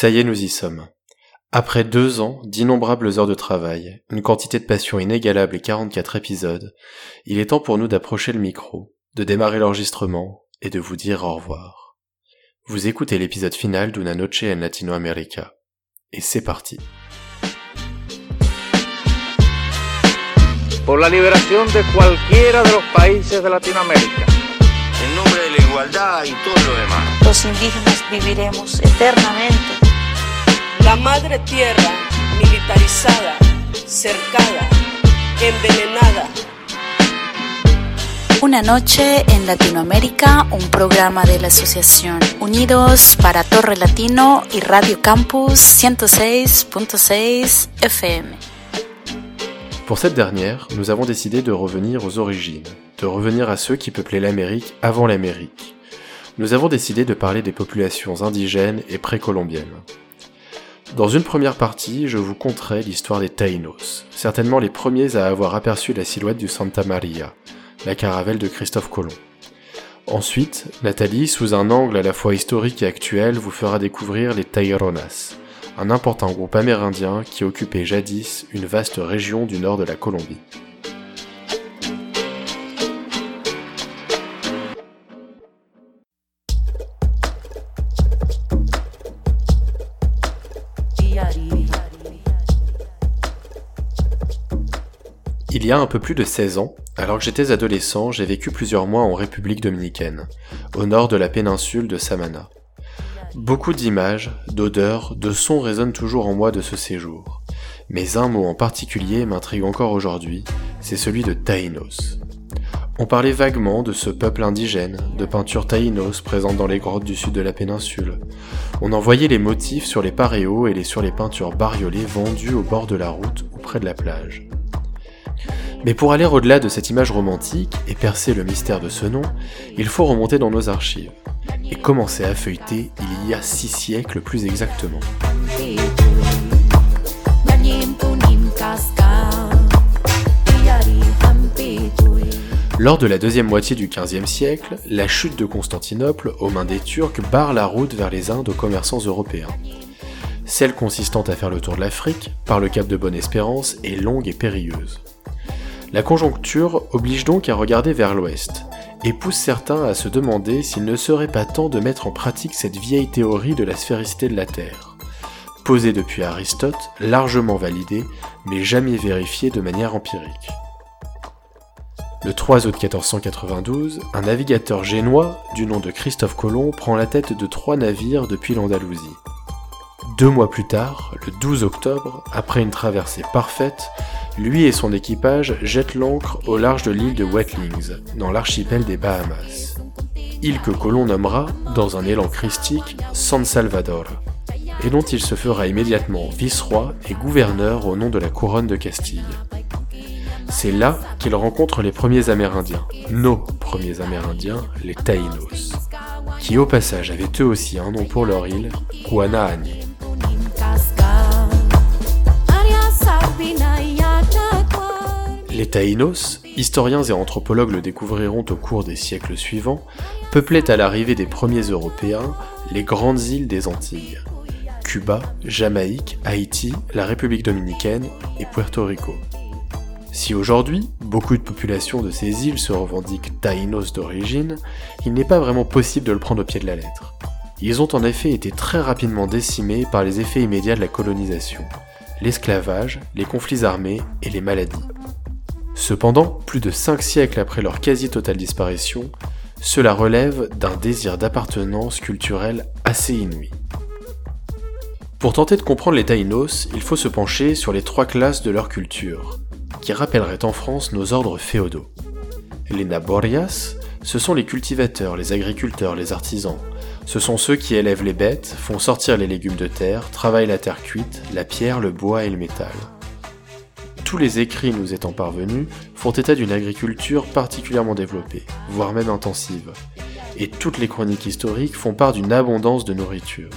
Ça y est, nous y sommes. Après deux ans, d'innombrables heures de travail, une quantité de passion inégalable et 44 épisodes, il est temps pour nous d'approcher le micro, de démarrer l'enregistrement et de vous dire au revoir. Vous écoutez l'épisode final d'Una Noche en Latinoamérica. Et c'est parti. Por la liberación de cualquiera de los países de Latinoamérica. En nombre de la igualdad y todo lo demás. Los indígenas viviremos eternamente la madre tierra militarizada, cercada, envenenada. Una noche en Latinoamérica, un programa de la Asociación Unidos para Torre Latino y Radio Campus 106.6 FM. Pour cette dernière, nous avons décidé de revenir aux origines, de revenir à ceux qui peuplaient l'Amérique avant l'Amérique. Nous avons décidé de parler des populations indigènes et précolombiennes. Dans une première partie, je vous conterai l'histoire des Taïnos, certainement les premiers à avoir aperçu la silhouette du Santa Maria, la caravelle de Christophe Colomb. Ensuite, Nathalie, sous un angle à la fois historique et actuel, vous fera découvrir les Taironas, un important groupe amérindien qui occupait jadis une vaste région du nord de la Colombie. Y a un peu plus de 16 ans, alors que j'étais adolescent, j'ai vécu plusieurs mois en République dominicaine, au nord de la péninsule de Samana. Beaucoup d'images, d'odeurs, de sons résonnent toujours en moi de ce séjour. Mais un mot en particulier m'intrigue encore aujourd'hui, c'est celui de Taïnos. On parlait vaguement de ce peuple indigène, de peintures taïnos présentes dans les grottes du sud de la péninsule. On en voyait les motifs sur les paréos et sur les peintures bariolées vendues au bord de la route ou près de la plage. Mais pour aller au-delà de cette image romantique et percer le mystère de ce nom, il faut remonter dans nos archives et commencer à feuilleter il y a six siècles plus exactement. Lors de la deuxième moitié du XVe siècle, la chute de Constantinople aux mains des Turcs barre la route vers les Indes aux commerçants européens. Celle consistant à faire le tour de l'Afrique, par le cap de Bonne-Espérance, est longue et périlleuse. La conjoncture oblige donc à regarder vers l'ouest, et pousse certains à se demander s'il ne serait pas temps de mettre en pratique cette vieille théorie de la sphéricité de la Terre, posée depuis Aristote, largement validée, mais jamais vérifiée de manière empirique. Le 3 août 1492, un navigateur génois du nom de Christophe Colomb prend la tête de trois navires depuis l'Andalousie. Deux mois plus tard, le 12 octobre, après une traversée parfaite, lui et son équipage jettent l'ancre au large de l'île de Wetlings, dans l'archipel des Bahamas. Île que Colomb nommera, dans un élan christique, San Salvador, et dont il se fera immédiatement vice-roi et gouverneur au nom de la couronne de Castille. C'est là qu'il rencontre les premiers Amérindiens, nos premiers Amérindiens, les Taïnos, qui au passage avaient eux aussi un nom pour leur île, Guanaani. Les Taïnos, historiens et anthropologues le découvriront au cours des siècles suivants, peuplaient à l'arrivée des premiers Européens les grandes îles des Antilles. Cuba, Jamaïque, Haïti, la République dominicaine et Puerto Rico. Si aujourd'hui, beaucoup de populations de ces îles se revendiquent taïnos d'origine, il n'est pas vraiment possible de le prendre au pied de la lettre. Ils ont en effet été très rapidement décimés par les effets immédiats de la colonisation, l'esclavage, les conflits armés et les maladies. Cependant, plus de cinq siècles après leur quasi-totale disparition, cela relève d'un désir d'appartenance culturelle assez inouï. Pour tenter de comprendre les Taïnos, il faut se pencher sur les trois classes de leur culture, qui rappelleraient en France nos ordres féodaux. Les Naborias, ce sont les cultivateurs, les agriculteurs, les artisans. Ce sont ceux qui élèvent les bêtes, font sortir les légumes de terre, travaillent la terre cuite, la pierre, le bois et le métal tous les écrits nous étant parvenus, font état d'une agriculture particulièrement développée, voire même intensive. Et toutes les chroniques historiques font part d'une abondance de nourriture.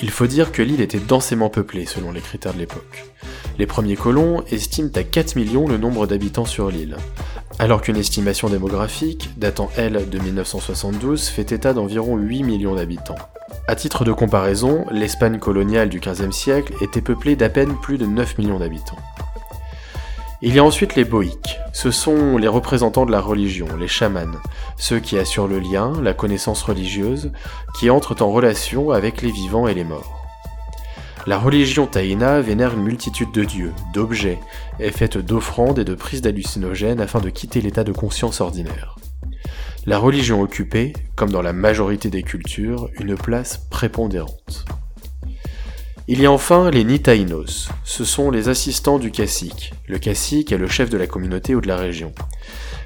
Il faut dire que l'île était densément peuplée selon les critères de l'époque. Les premiers colons estiment à 4 millions le nombre d'habitants sur l'île, alors qu'une estimation démographique, datant elle de 1972, fait état d'environ 8 millions d'habitants. À titre de comparaison, l'Espagne coloniale du XVe siècle était peuplée d'à peine plus de 9 millions d'habitants. Il y a ensuite les boïques. Ce sont les représentants de la religion, les chamans, ceux qui assurent le lien, la connaissance religieuse, qui entrent en relation avec les vivants et les morts. La religion taïna vénère une multitude de dieux, d'objets, est faite d'offrandes et de prises d'hallucinogènes afin de quitter l'état de conscience ordinaire. La religion occupait, comme dans la majorité des cultures, une place prépondérante. Il y a enfin les Nitainos. Ce sont les assistants du cacique. Le cacique est le chef de la communauté ou de la région.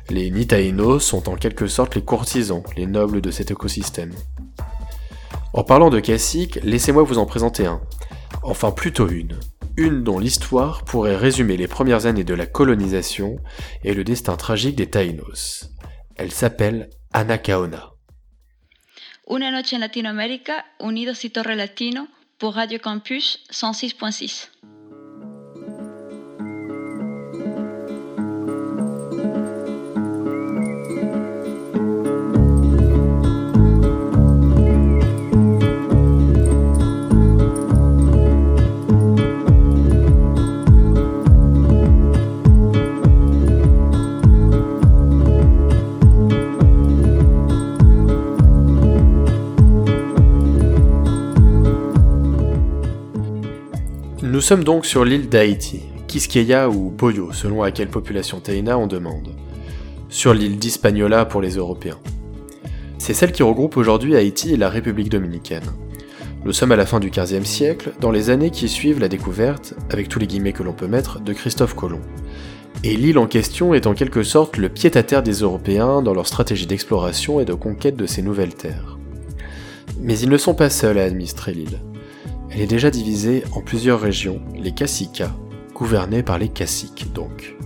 Les Nitainos sont en quelque sorte les courtisans, les nobles de cet écosystème. En parlant de cacique, laissez-moi vous en présenter un. Enfin plutôt une. Une dont l'histoire pourrait résumer les premières années de la colonisation et le destin tragique des Taïnos. Elle s'appelle Anacaona. Una noche en Latinoamérica, unidos y Torre Latino, pour Radio Campus 106.6. Nous sommes donc sur l'île d'Haïti, Quisqueya ou Boyo, selon à quelle population taïna on demande. Sur l'île d'Hispaniola pour les Européens. C'est celle qui regroupe aujourd'hui Haïti et la République dominicaine. Nous sommes à la fin du XVe siècle, dans les années qui suivent la découverte, avec tous les guillemets que l'on peut mettre, de Christophe Colomb. Et l'île en question est en quelque sorte le pied-à-terre des Européens dans leur stratégie d'exploration et de conquête de ces nouvelles terres. Mais ils ne sont pas seuls à administrer l'île. Elle est déjà divisée en plusieurs régions, les caciques, gouvernés par les caciques donc.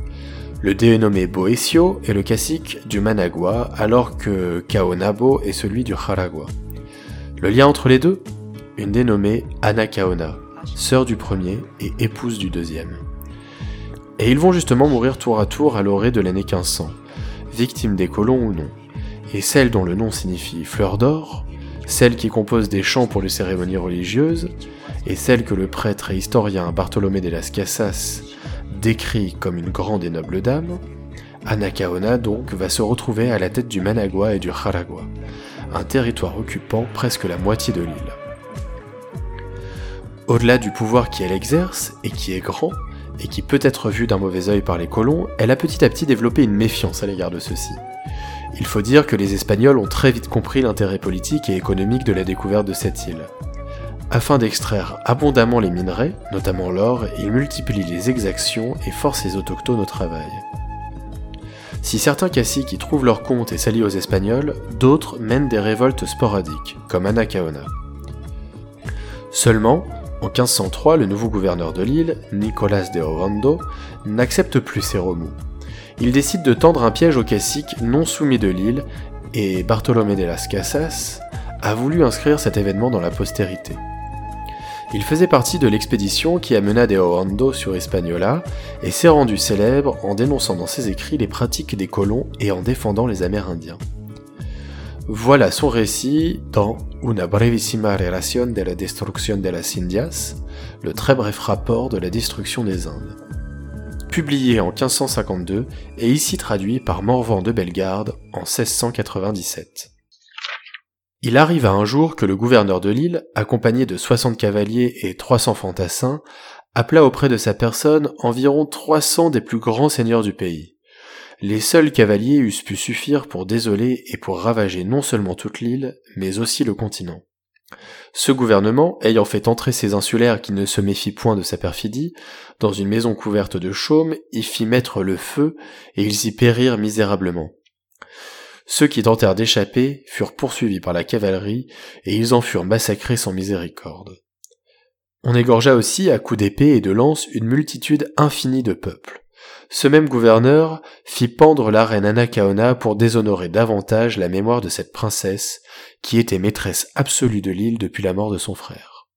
Le dénommé Boesio est le cacique du Managua, alors que Kaonabo est celui du Jaragua. Le lien entre les deux? Une dénommée Anacaona, sœur du premier et épouse du deuxième. Et ils vont justement mourir tour à tour à l'orée de l'année 1500, victimes des colons ou non. Et celle dont le nom signifie fleur d'or, celle qui compose des chants pour les cérémonies religieuses, et celle que le prêtre et historien Bartolomé de las Casas décrit comme une grande et noble dame, Anacaona donc va se retrouver à la tête du Managua et du Jaragua, un territoire occupant presque la moitié de l'île. Au-delà du pouvoir qu'elle exerce, et qui est grand, et qui peut être vu d'un mauvais œil par les colons, elle a petit à petit développé une méfiance à l'égard de ceux-ci. Il faut dire que les Espagnols ont très vite compris l'intérêt politique et économique de la découverte de cette île. Afin d'extraire abondamment les minerais, notamment l'or, ils multiplient les exactions et forcent les autochtones au travail. Si certains caciques y trouvent leur compte et s'allient aux Espagnols, d'autres mènent des révoltes sporadiques, comme Anacaona. Seulement, en 1503, le nouveau gouverneur de l'île, Nicolas de Ovando, n'accepte plus ces remous. Il décide de tendre un piège aux caciques non soumis de l'île, et Bartolomé de las Casas a voulu inscrire cet événement dans la postérité. Il faisait partie de l'expédition qui amena de Ohando sur Hispaniola et s'est rendu célèbre en dénonçant dans ses écrits les pratiques des colons et en défendant les Amérindiens. Voilà son récit dans Una brevissima relación de la destrucción de las Indias, le très bref rapport de la destruction des Indes. Publié en 1552 et ici traduit par Morvan de Bellegarde en 1697. Il arriva un jour que le gouverneur de l'île, accompagné de 60 cavaliers et 300 fantassins, appela auprès de sa personne environ 300 des plus grands seigneurs du pays. Les seuls cavaliers eussent pu suffire pour désoler et pour ravager non seulement toute l'île, mais aussi le continent. Ce gouvernement, ayant fait entrer ces insulaires qui ne se méfient point de sa perfidie, dans une maison couverte de chaume, y fit mettre le feu, et ils y périrent misérablement. Ceux qui tentèrent d'échapper furent poursuivis par la cavalerie, et ils en furent massacrés sans miséricorde. On égorgea aussi à coups d'épée et de lance une multitude infinie de peuples. Ce même gouverneur fit pendre la reine Anacaona pour déshonorer davantage la mémoire de cette princesse, qui était maîtresse absolue de l'île depuis la mort de son frère.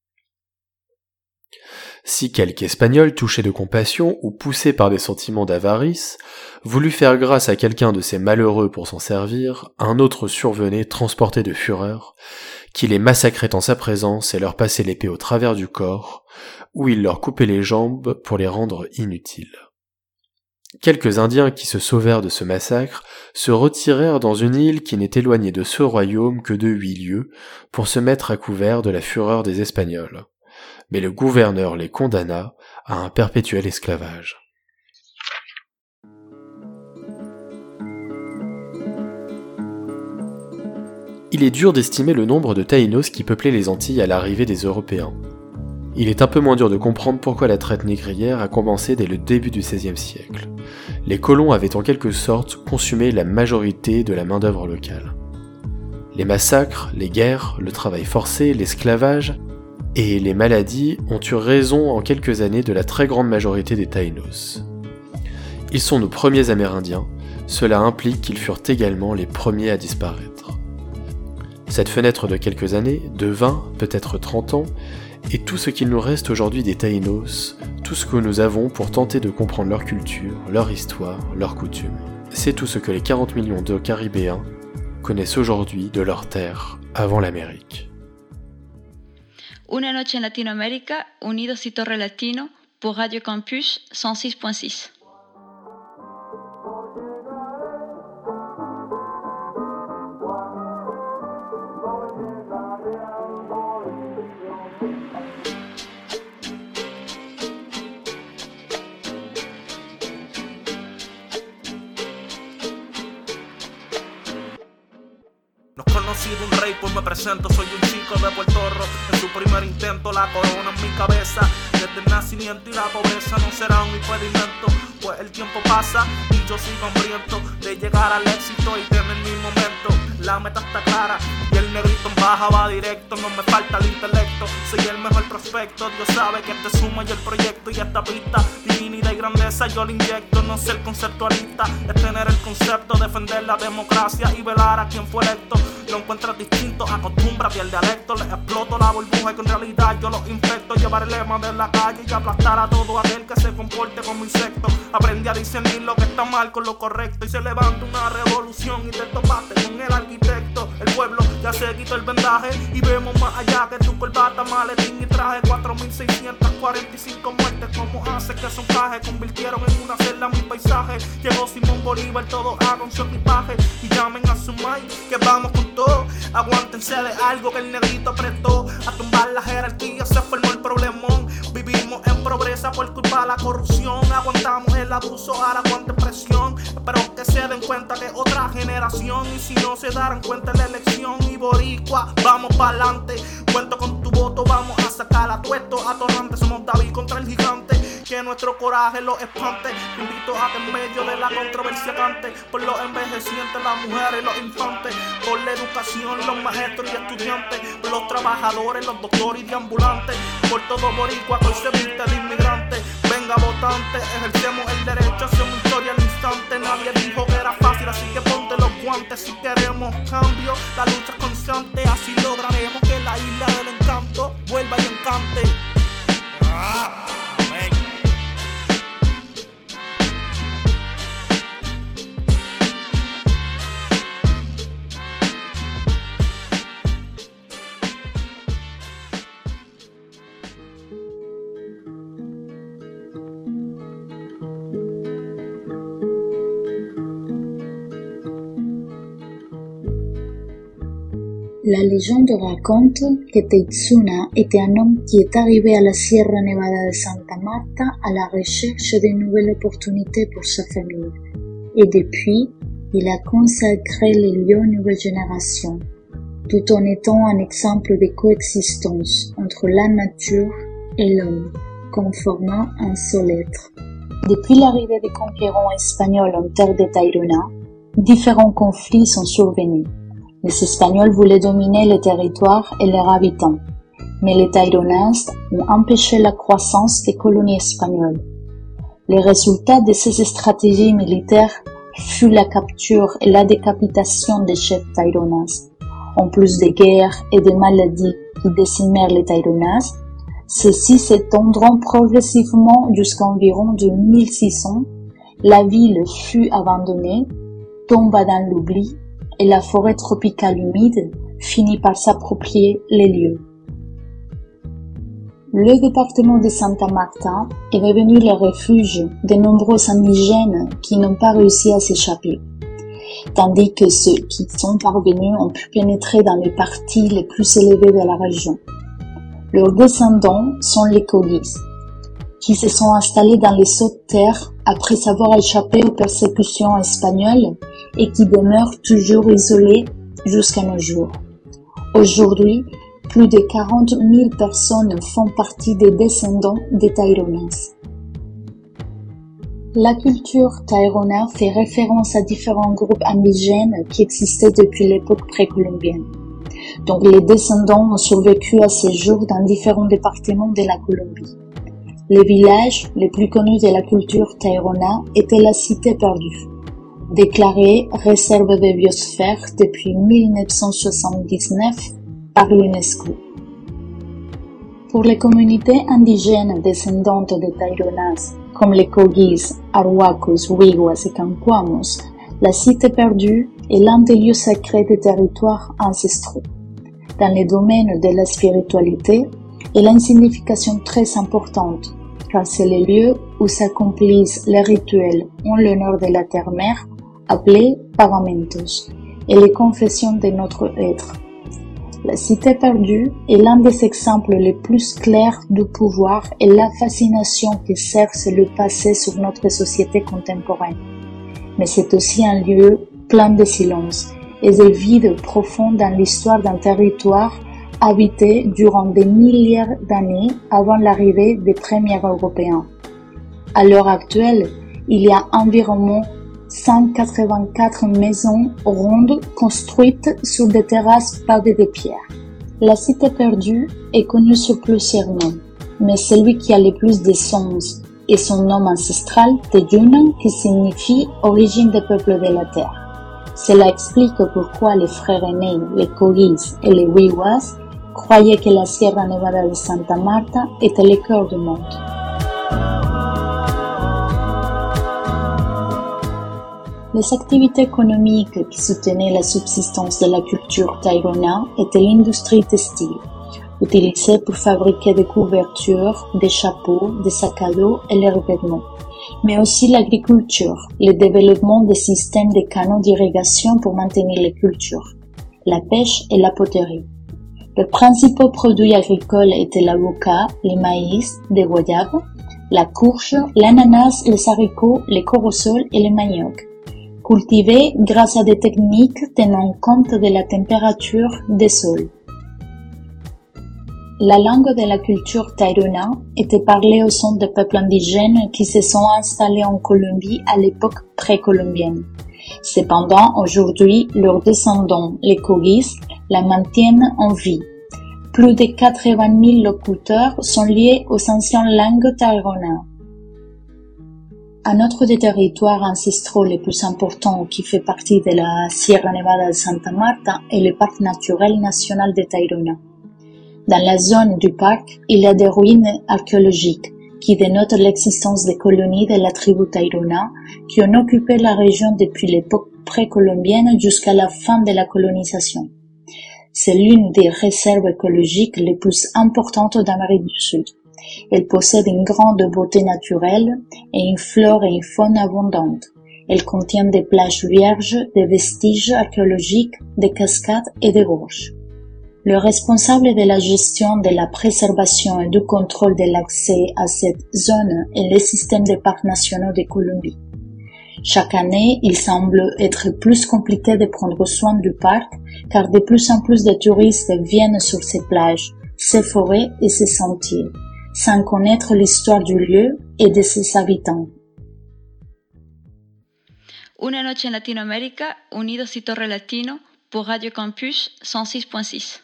Si quelque Espagnol touché de compassion ou poussé par des sentiments d'avarice voulut faire grâce à quelqu'un de ces malheureux pour s'en servir, un autre survenait transporté de fureur, qui les massacrait en sa présence et leur passait l'épée au travers du corps, ou il leur coupait les jambes pour les rendre inutiles. Quelques Indiens qui se sauvèrent de ce massacre se retirèrent dans une île qui n'est éloignée de ce royaume que de huit lieues pour se mettre à couvert de la fureur des Espagnols. Mais le gouverneur les condamna à un perpétuel esclavage. Il est dur d'estimer le nombre de Taïnos qui peuplaient les Antilles à l'arrivée des Européens. Il est un peu moins dur de comprendre pourquoi la traite négrière a commencé dès le début du XVIe siècle. Les colons avaient en quelque sorte consumé la majorité de la main-d'œuvre locale. Les massacres, les guerres, le travail forcé, l'esclavage et les maladies ont eu raison en quelques années de la très grande majorité des Taïnos. Ils sont nos premiers Amérindiens, cela implique qu'ils furent également les premiers à disparaître. Cette fenêtre de quelques années, de 20, peut-être 30 ans, et tout ce qu'il nous reste aujourd'hui des Taïnos, tout ce que nous avons pour tenter de comprendre leur culture, leur histoire, leurs coutumes. C'est tout ce que les 40 millions de Caribéens connaissent aujourd'hui de leur terre avant l'Amérique. Una noche en Latinoamérica, unidos y Torre Latino, pour Radio Campus 106.6. un rey, pues me presento. Soy un chico de Puerto Rico. En su primer intento, la corona en mi cabeza. Desde el nacimiento y la pobreza no será un impedimento. Pues el tiempo pasa y yo sigo hambriento de llegar al éxito y tener mi momento. La meta está clara y el negrito en baja va directo. No me falta el intelecto, soy el mejor prospecto. Dios sabe que este suma y el proyecto y esta pista divinidad y grandeza yo le inyecto. No ser conceptualista, es tener el concepto, defender la democracia y velar a quien fue electo lo encuentras distinto, acostúmbrate al dialecto, le exploto la burbuja y que en realidad yo los infecto, llevar el lema de la calle y aplastar a todo aquel que se comporte como insecto. Aprendí a discernir lo que está mal con lo correcto y se levanta una revolución y te topaste con el arquitecto. El pueblo ya se quitó el vendaje y vemos más allá que tu corbata, maletín y traje 4645 muertes. como hace que son caje? Convirtieron en una celda mi paisaje. Llegó Simón Bolívar, todo con su equipaje y llamen a su mic que vamos con Aguántense de algo que el negrito apretó. A tumbar la jerarquía se formó el problemón. Vivimos en pobreza por culpa de la corrupción. Aguantamos el abuso, ahora aguanten presión. Espero que se den cuenta que otra generación. Y si no se darán cuenta en la elección. Y boricua, vamos para adelante. Cuento con tu voto, vamos a sacar a tuesto. A Torrante somos David contra el gigante que nuestro coraje lo espante. invito a que en medio de la controversia cante por los envejecientes, las mujeres, los infantes, por la educación, los maestros y estudiantes, por los trabajadores, los doctores y deambulantes, por todo boricua que se viste de inmigrante. Venga votante, ejercemos el derecho, hacemos Nadie dijo que era fácil, así que ponte los guantes si queremos cambio. La lucha es constante, así lograremos que la isla del encanto vuelva y encante. Légende raconte que Teitsuna était un homme qui est arrivé à la Sierra Nevada de Santa Marta à la recherche de nouvelles opportunités pour sa famille. Et depuis, il a consacré les lieux aux nouvelles générations, tout en étant un exemple de coexistence entre la nature et l'homme, conformant un seul être. Depuis l'arrivée des conquérants espagnols en terre de Tairuna, différents conflits sont survenus les Espagnols voulaient dominer le territoire et leurs habitants, mais les Taironais ont empêché la croissance des colonies espagnoles. Le résultat de ces stratégies militaires fut la capture et la décapitation des chefs Taironais. En plus des guerres et des maladies qui décimèrent les Taironais, ceux-ci s'étendront progressivement jusqu'à environ 2600. La ville fut abandonnée, tomba dans l'oubli et la forêt tropicale humide finit par s'approprier les lieux. Le département de Santa Marta est devenu le refuge de nombreux indigènes qui n'ont pas réussi à s'échapper, tandis que ceux qui sont parvenus ont pu pénétrer dans les parties les plus élevées de la région. Leurs descendants sont les Cogis, qui se sont installés dans les sautes terres après avoir échappé aux persécutions espagnoles et qui demeurent toujours isolés jusqu'à nos jours. Aujourd'hui, plus de 40 000 personnes font partie des descendants des Taironas. La culture tairona fait référence à différents groupes indigènes qui existaient depuis l'époque précolombienne. Donc les descendants ont survécu à ces jours dans différents départements de la Colombie. Les villages les plus connus de la culture tairona étaient la Cité perdue, déclarée réserve de biosphère depuis 1979 par l'UNESCO. Pour les communautés indigènes descendantes des Taironas, comme les Kogis, Arhuacos, Wiguas et Cancuamos, la Cité perdue est l'un des lieux sacrés des territoires ancestraux. Dans les domaines de la spiritualité, elle a une signification très importante, car c'est le lieu où s'accomplissent les rituels en l'honneur de la terre-mère, appelés paramentos, et les confessions de notre être. La cité perdue est l'un des exemples les plus clairs du pouvoir et la fascination qu'exerce le passé sur notre société contemporaine. Mais c'est aussi un lieu plein de silence et de vide profond dans l'histoire d'un territoire habité durant des milliers d'années avant l'arrivée des premiers Européens. À l'heure actuelle, il y a environ 184 maisons rondes construites sur des terrasses pavées de pierre. La cité perdue est connue sous plusieurs noms, mais celui qui a le plus de sens est son nom ancestral, Tejuna, qui signifie origine des peuples de la terre. Cela explique pourquoi les frères aînés, les Cogis et les Wiwas croyaient que la Sierra Nevada de Santa Marta était le cœur du monde. Les activités économiques qui soutenaient la subsistance de la culture taïrona étaient l'industrie textile, utilisée pour fabriquer des couvertures, des chapeaux, des sacs à dos et les revêtements mais aussi l'agriculture, le développement des systèmes de canaux d'irrigation pour maintenir les cultures, la pêche et la poterie. Les principaux produits agricoles étaient l'avocat, le maïs, des goyaves, la courge, l'ananas, les haricots, les corosols et les manioc, cultivés grâce à des techniques tenant compte de la température des sols. La langue de la culture tairona était parlée au sein des peuples indigènes qui se sont installés en Colombie à l'époque précolombienne. Cependant, aujourd'hui, leurs descendants, les Kogis, la maintiennent en vie. Plus de 80 000 locuteurs sont liés aux anciennes langues tairona. Un autre des territoires ancestraux les plus importants qui fait partie de la Sierra Nevada de Santa Marta est le parc naturel national de Tairona. Dans la zone du parc, il y a des ruines archéologiques qui dénotent l'existence des colonies de la tribu Tairona qui ont occupé la région depuis l'époque précolombienne jusqu'à la fin de la colonisation. C'est l'une des réserves écologiques les plus importantes d'Amérique du Sud. Elle possède une grande beauté naturelle et une flore et une faune abondantes. Elle contient des plages vierges, des vestiges archéologiques, des cascades et des gorges. Le responsable de la gestion de la préservation et du contrôle de l'accès à cette zone est le système des parcs nationaux de Colombie. Chaque année, il semble être plus compliqué de prendre soin du parc car de plus en plus de touristes viennent sur ces plages, ces forêts et ces sentiers, sans connaître l'histoire du lieu et de ses habitants. Una noche en Latinoamérica, Unidos y Torre Latino pour Radio Campus 106.6.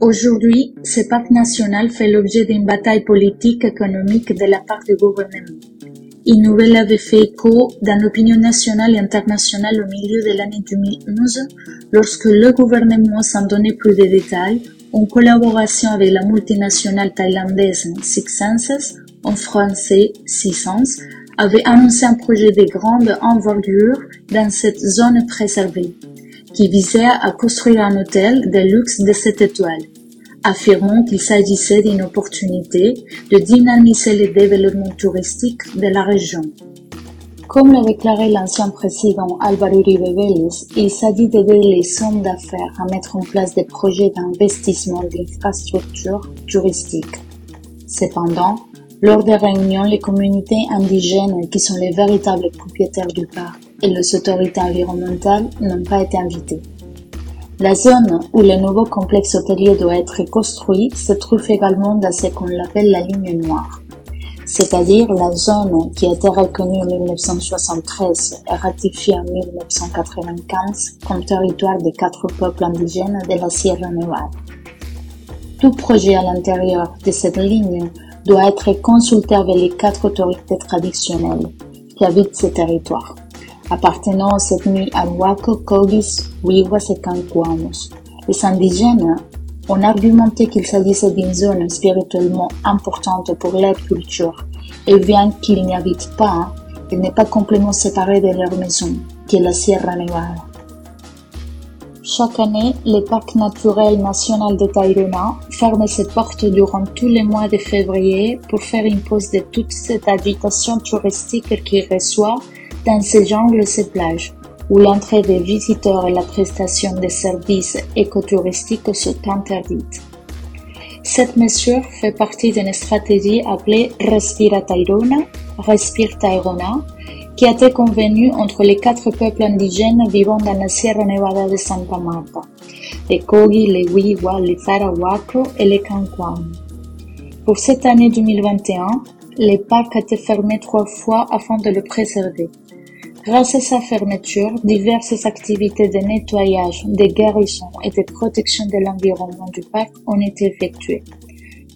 Aujourd'hui, ce parc national fait l'objet d'une bataille politique économique de la part du gouvernement. Une nouvelle avait fait écho dans l'opinion nationale et internationale au milieu de l'année 2011 lorsque le gouvernement, sans donner plus de détails, en collaboration avec la multinationale thaïlandaise Six Senses, en français Six Sense, avait annoncé un projet de grande envergure dans cette zone préservée, qui visait à construire un hôtel de luxe de cette étoile, affirmant qu'il s'agissait d'une opportunité de dynamiser le développement touristique de la région. Comme l'a déclaré l'ancien président Álvaro Uribe il s'agit d'aider les hommes d'affaires à mettre en place des projets d'investissement d'infrastructures touristiques. Cependant, lors des réunions, les communautés indigènes, qui sont les véritables propriétaires du parc, et les autorités environnementales n'ont pas été invitées. La zone où le nouveau complexe hôtelier doit être construit se trouve également dans ce qu'on appelle la ligne noire, c'est-à-dire la zone qui a été reconnue en 1973 et ratifiée en 1995 comme territoire des quatre peuples indigènes de la Sierra Nevada. Tout projet à l'intérieur de cette ligne doit être consulté avec les quatre autorités traditionnelles qui habitent ce territoire, appartenant aux ethnies Anuaco, Kogis, Wiwas et Kankuanos. Les indigènes ont argumenté qu'il s'agissait d'une zone spirituellement importante pour leur culture, et bien qu'ils n'y habitent pas, elle n'est pas complètement séparée de leur maison, qui est la Sierra Nevada. Chaque année, le parc naturel national de Tayrona ferme ses portes durant tous les mois de février pour faire une pause de toute cette agitation touristique qu'il reçoit dans ces jungles et ces plages, où l'entrée des visiteurs et la prestation des services écotouristiques sont interdites. Cette mesure fait partie d'une stratégie appelée Respira Tayrona, Respire Tayrona, qui a été convenu entre les quatre peuples indigènes vivant dans la Sierra Nevada de Santa Marta, les Kogi, les Wiwa, les Tarahuaco et les Kankuan. Pour cette année 2021, le parc a été fermé trois fois afin de le préserver. Grâce à sa fermeture, diverses activités de nettoyage, de guérison et de protection de l'environnement du parc ont été effectuées.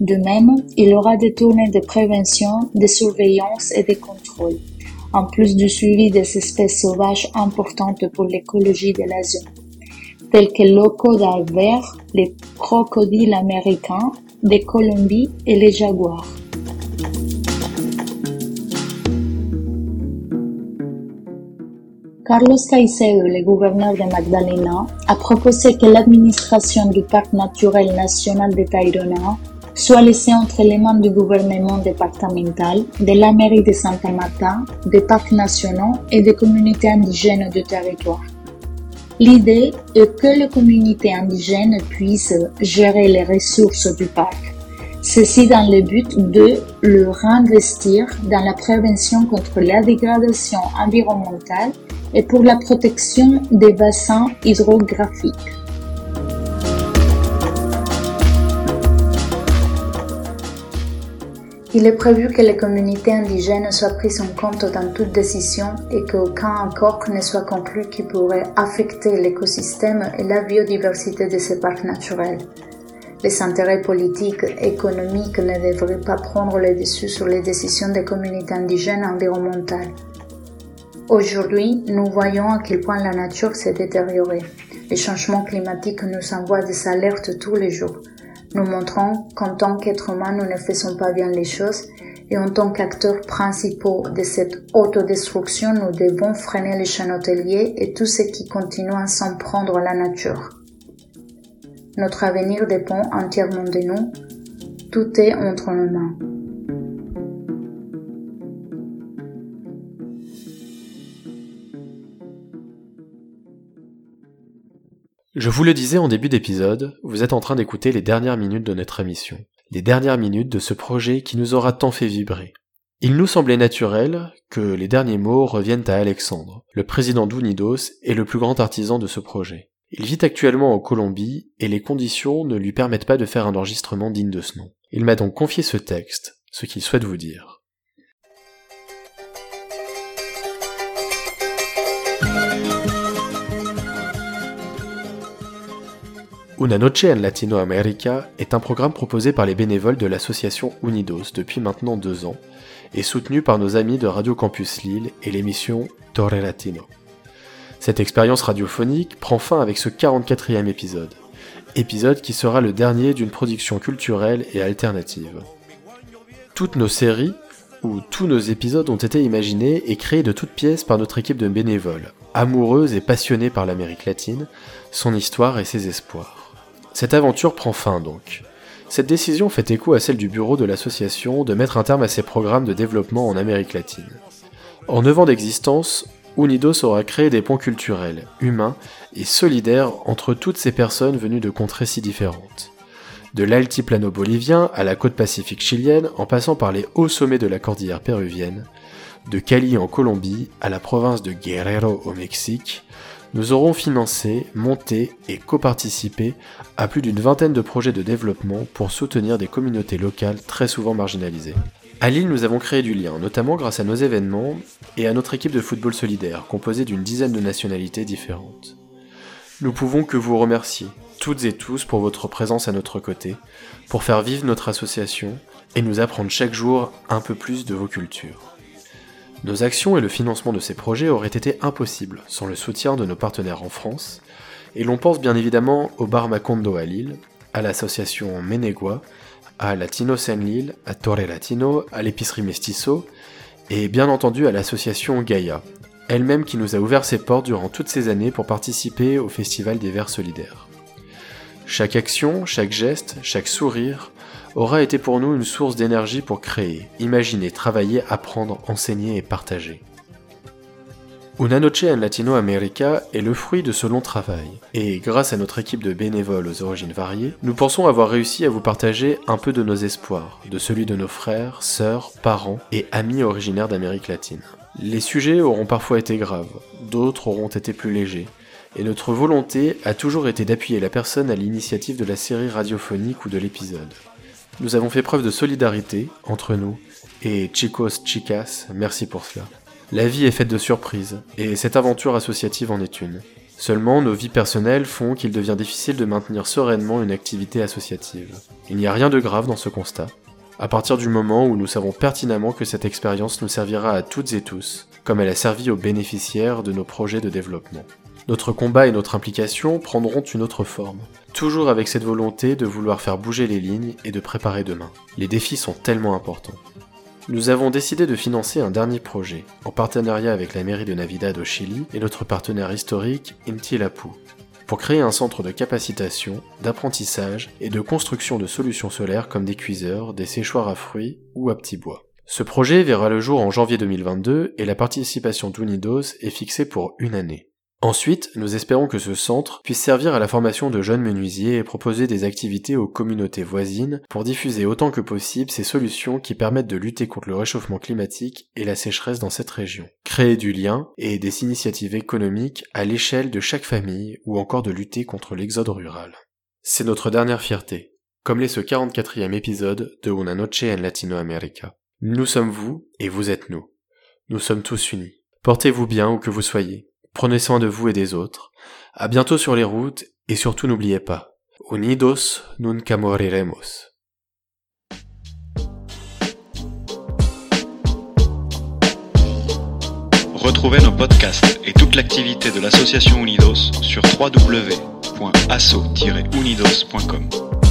De même, il aura des tournées de prévention, de surveillance et de contrôle en plus du suivi des espèces sauvages importantes pour l'écologie de la zone, telles que l'ocodal vert, les crocodiles américains, des Colombie et les jaguars. Carlos Caicedo, le gouverneur de Magdalena, a proposé que l'administration du parc naturel national de Tayrona soit laissé entre les mains du gouvernement départemental, de la mairie de Santa Marta, des parcs nationaux et des communautés indigènes du territoire. L'idée est que les communautés indigènes puissent gérer les ressources du parc, ceci dans le but de le réinvestir dans la prévention contre la dégradation environnementale et pour la protection des bassins hydrographiques. Il est prévu que les communautés indigènes soient prises en compte dans toute décision et qu'aucun accord ne soit conclu qui pourrait affecter l'écosystème et la biodiversité de ces parcs naturels. Les intérêts politiques et économiques ne devraient pas prendre le dessus sur les décisions des communautés indigènes environnementales. Aujourd'hui, nous voyons à quel point la nature s'est détériorée. Les changements climatiques nous envoient des alertes tous les jours nous montrons qu'en tant qu'être humain, nous ne faisons pas bien les choses et en tant qu'acteurs principaux de cette autodestruction, nous devons freiner les chaînes hôteliers et tout ce qui continue à s'en prendre à la nature. Notre avenir dépend entièrement de nous. Tout est entre nos mains. Je vous le disais en début d'épisode, vous êtes en train d'écouter les dernières minutes de notre émission, les dernières minutes de ce projet qui nous aura tant fait vibrer. Il nous semblait naturel que les derniers mots reviennent à Alexandre, le président d'Unidos et le plus grand artisan de ce projet. Il vit actuellement en Colombie et les conditions ne lui permettent pas de faire un enregistrement digne de ce nom. Il m'a donc confié ce texte, ce qu'il souhaite vous dire. Una Noche en Latinoamérica est un programme proposé par les bénévoles de l'association Unidos depuis maintenant deux ans et soutenu par nos amis de Radio Campus Lille et l'émission Torre Latino. Cette expérience radiophonique prend fin avec ce 44e épisode, épisode qui sera le dernier d'une production culturelle et alternative. Toutes nos séries, où tous nos épisodes ont été imaginés et créés de toutes pièces par notre équipe de bénévoles, amoureuse et passionnée par l'Amérique latine, son histoire et ses espoirs. Cette aventure prend fin donc. Cette décision fait écho à celle du bureau de l'association de mettre un terme à ses programmes de développement en Amérique latine. En 9 ans d'existence, Unidos aura créé des ponts culturels, humains et solidaires entre toutes ces personnes venues de contrées si différentes. De l'altiplano bolivien à la côte pacifique chilienne, en passant par les hauts sommets de la cordillère péruvienne, de Cali en Colombie à la province de Guerrero au Mexique, nous aurons financé, monté et coparticipé à plus d'une vingtaine de projets de développement pour soutenir des communautés locales très souvent marginalisées. À Lille, nous avons créé du lien, notamment grâce à nos événements et à notre équipe de football solidaire, composée d'une dizaine de nationalités différentes. Nous pouvons que vous remercier, toutes et tous, pour votre présence à notre côté, pour faire vivre notre association et nous apprendre chaque jour un peu plus de vos cultures. Nos actions et le financement de ces projets auraient été impossibles sans le soutien de nos partenaires en France, et l'on pense bien évidemment au Bar Macondo à Lille, à l'association Menegua, à Latino Sen Lille, à Torre Latino, à l'épicerie Mestizo, et bien entendu à l'association Gaia, elle-même qui nous a ouvert ses portes durant toutes ces années pour participer au Festival des Verts Solidaires. Chaque action, chaque geste, chaque sourire aura été pour nous une source d'énergie pour créer, imaginer, travailler, apprendre, enseigner et partager. Una Noche en Latinoamérica est le fruit de ce long travail, et grâce à notre équipe de bénévoles aux origines variées, nous pensons avoir réussi à vous partager un peu de nos espoirs, de celui de nos frères, sœurs, parents et amis originaires d'Amérique latine. Les sujets auront parfois été graves, d'autres auront été plus légers, et notre volonté a toujours été d'appuyer la personne à l'initiative de la série radiophonique ou de l'épisode. Nous avons fait preuve de solidarité entre nous, et chicos, chicas, merci pour cela. La vie est faite de surprises, et cette aventure associative en est une. Seulement, nos vies personnelles font qu'il devient difficile de maintenir sereinement une activité associative. Il n'y a rien de grave dans ce constat, à partir du moment où nous savons pertinemment que cette expérience nous servira à toutes et tous, comme elle a servi aux bénéficiaires de nos projets de développement. Notre combat et notre implication prendront une autre forme, toujours avec cette volonté de vouloir faire bouger les lignes et de préparer demain. Les défis sont tellement importants. Nous avons décidé de financer un dernier projet, en partenariat avec la mairie de Navidad au Chili et notre partenaire historique Intilapu, pour créer un centre de capacitation, d'apprentissage et de construction de solutions solaires comme des cuiseurs, des séchoirs à fruits ou à petits bois. Ce projet verra le jour en janvier 2022 et la participation d'Unidos est fixée pour une année. Ensuite, nous espérons que ce centre puisse servir à la formation de jeunes menuisiers et proposer des activités aux communautés voisines pour diffuser autant que possible ces solutions qui permettent de lutter contre le réchauffement climatique et la sécheresse dans cette région. Créer du lien et des initiatives économiques à l'échelle de chaque famille ou encore de lutter contre l'exode rural. C'est notre dernière fierté, comme l'est ce 44e épisode de Una Noche en Latinoamérica. Nous sommes vous et vous êtes nous. Nous sommes tous unis. Portez-vous bien où que vous soyez. Prenez soin de vous et des autres. À bientôt sur les routes et surtout n'oubliez pas. Unidos nunca moriremos. Retrouvez nos podcasts et toute l'activité de l'association Unidos sur www.asso-unidos.com.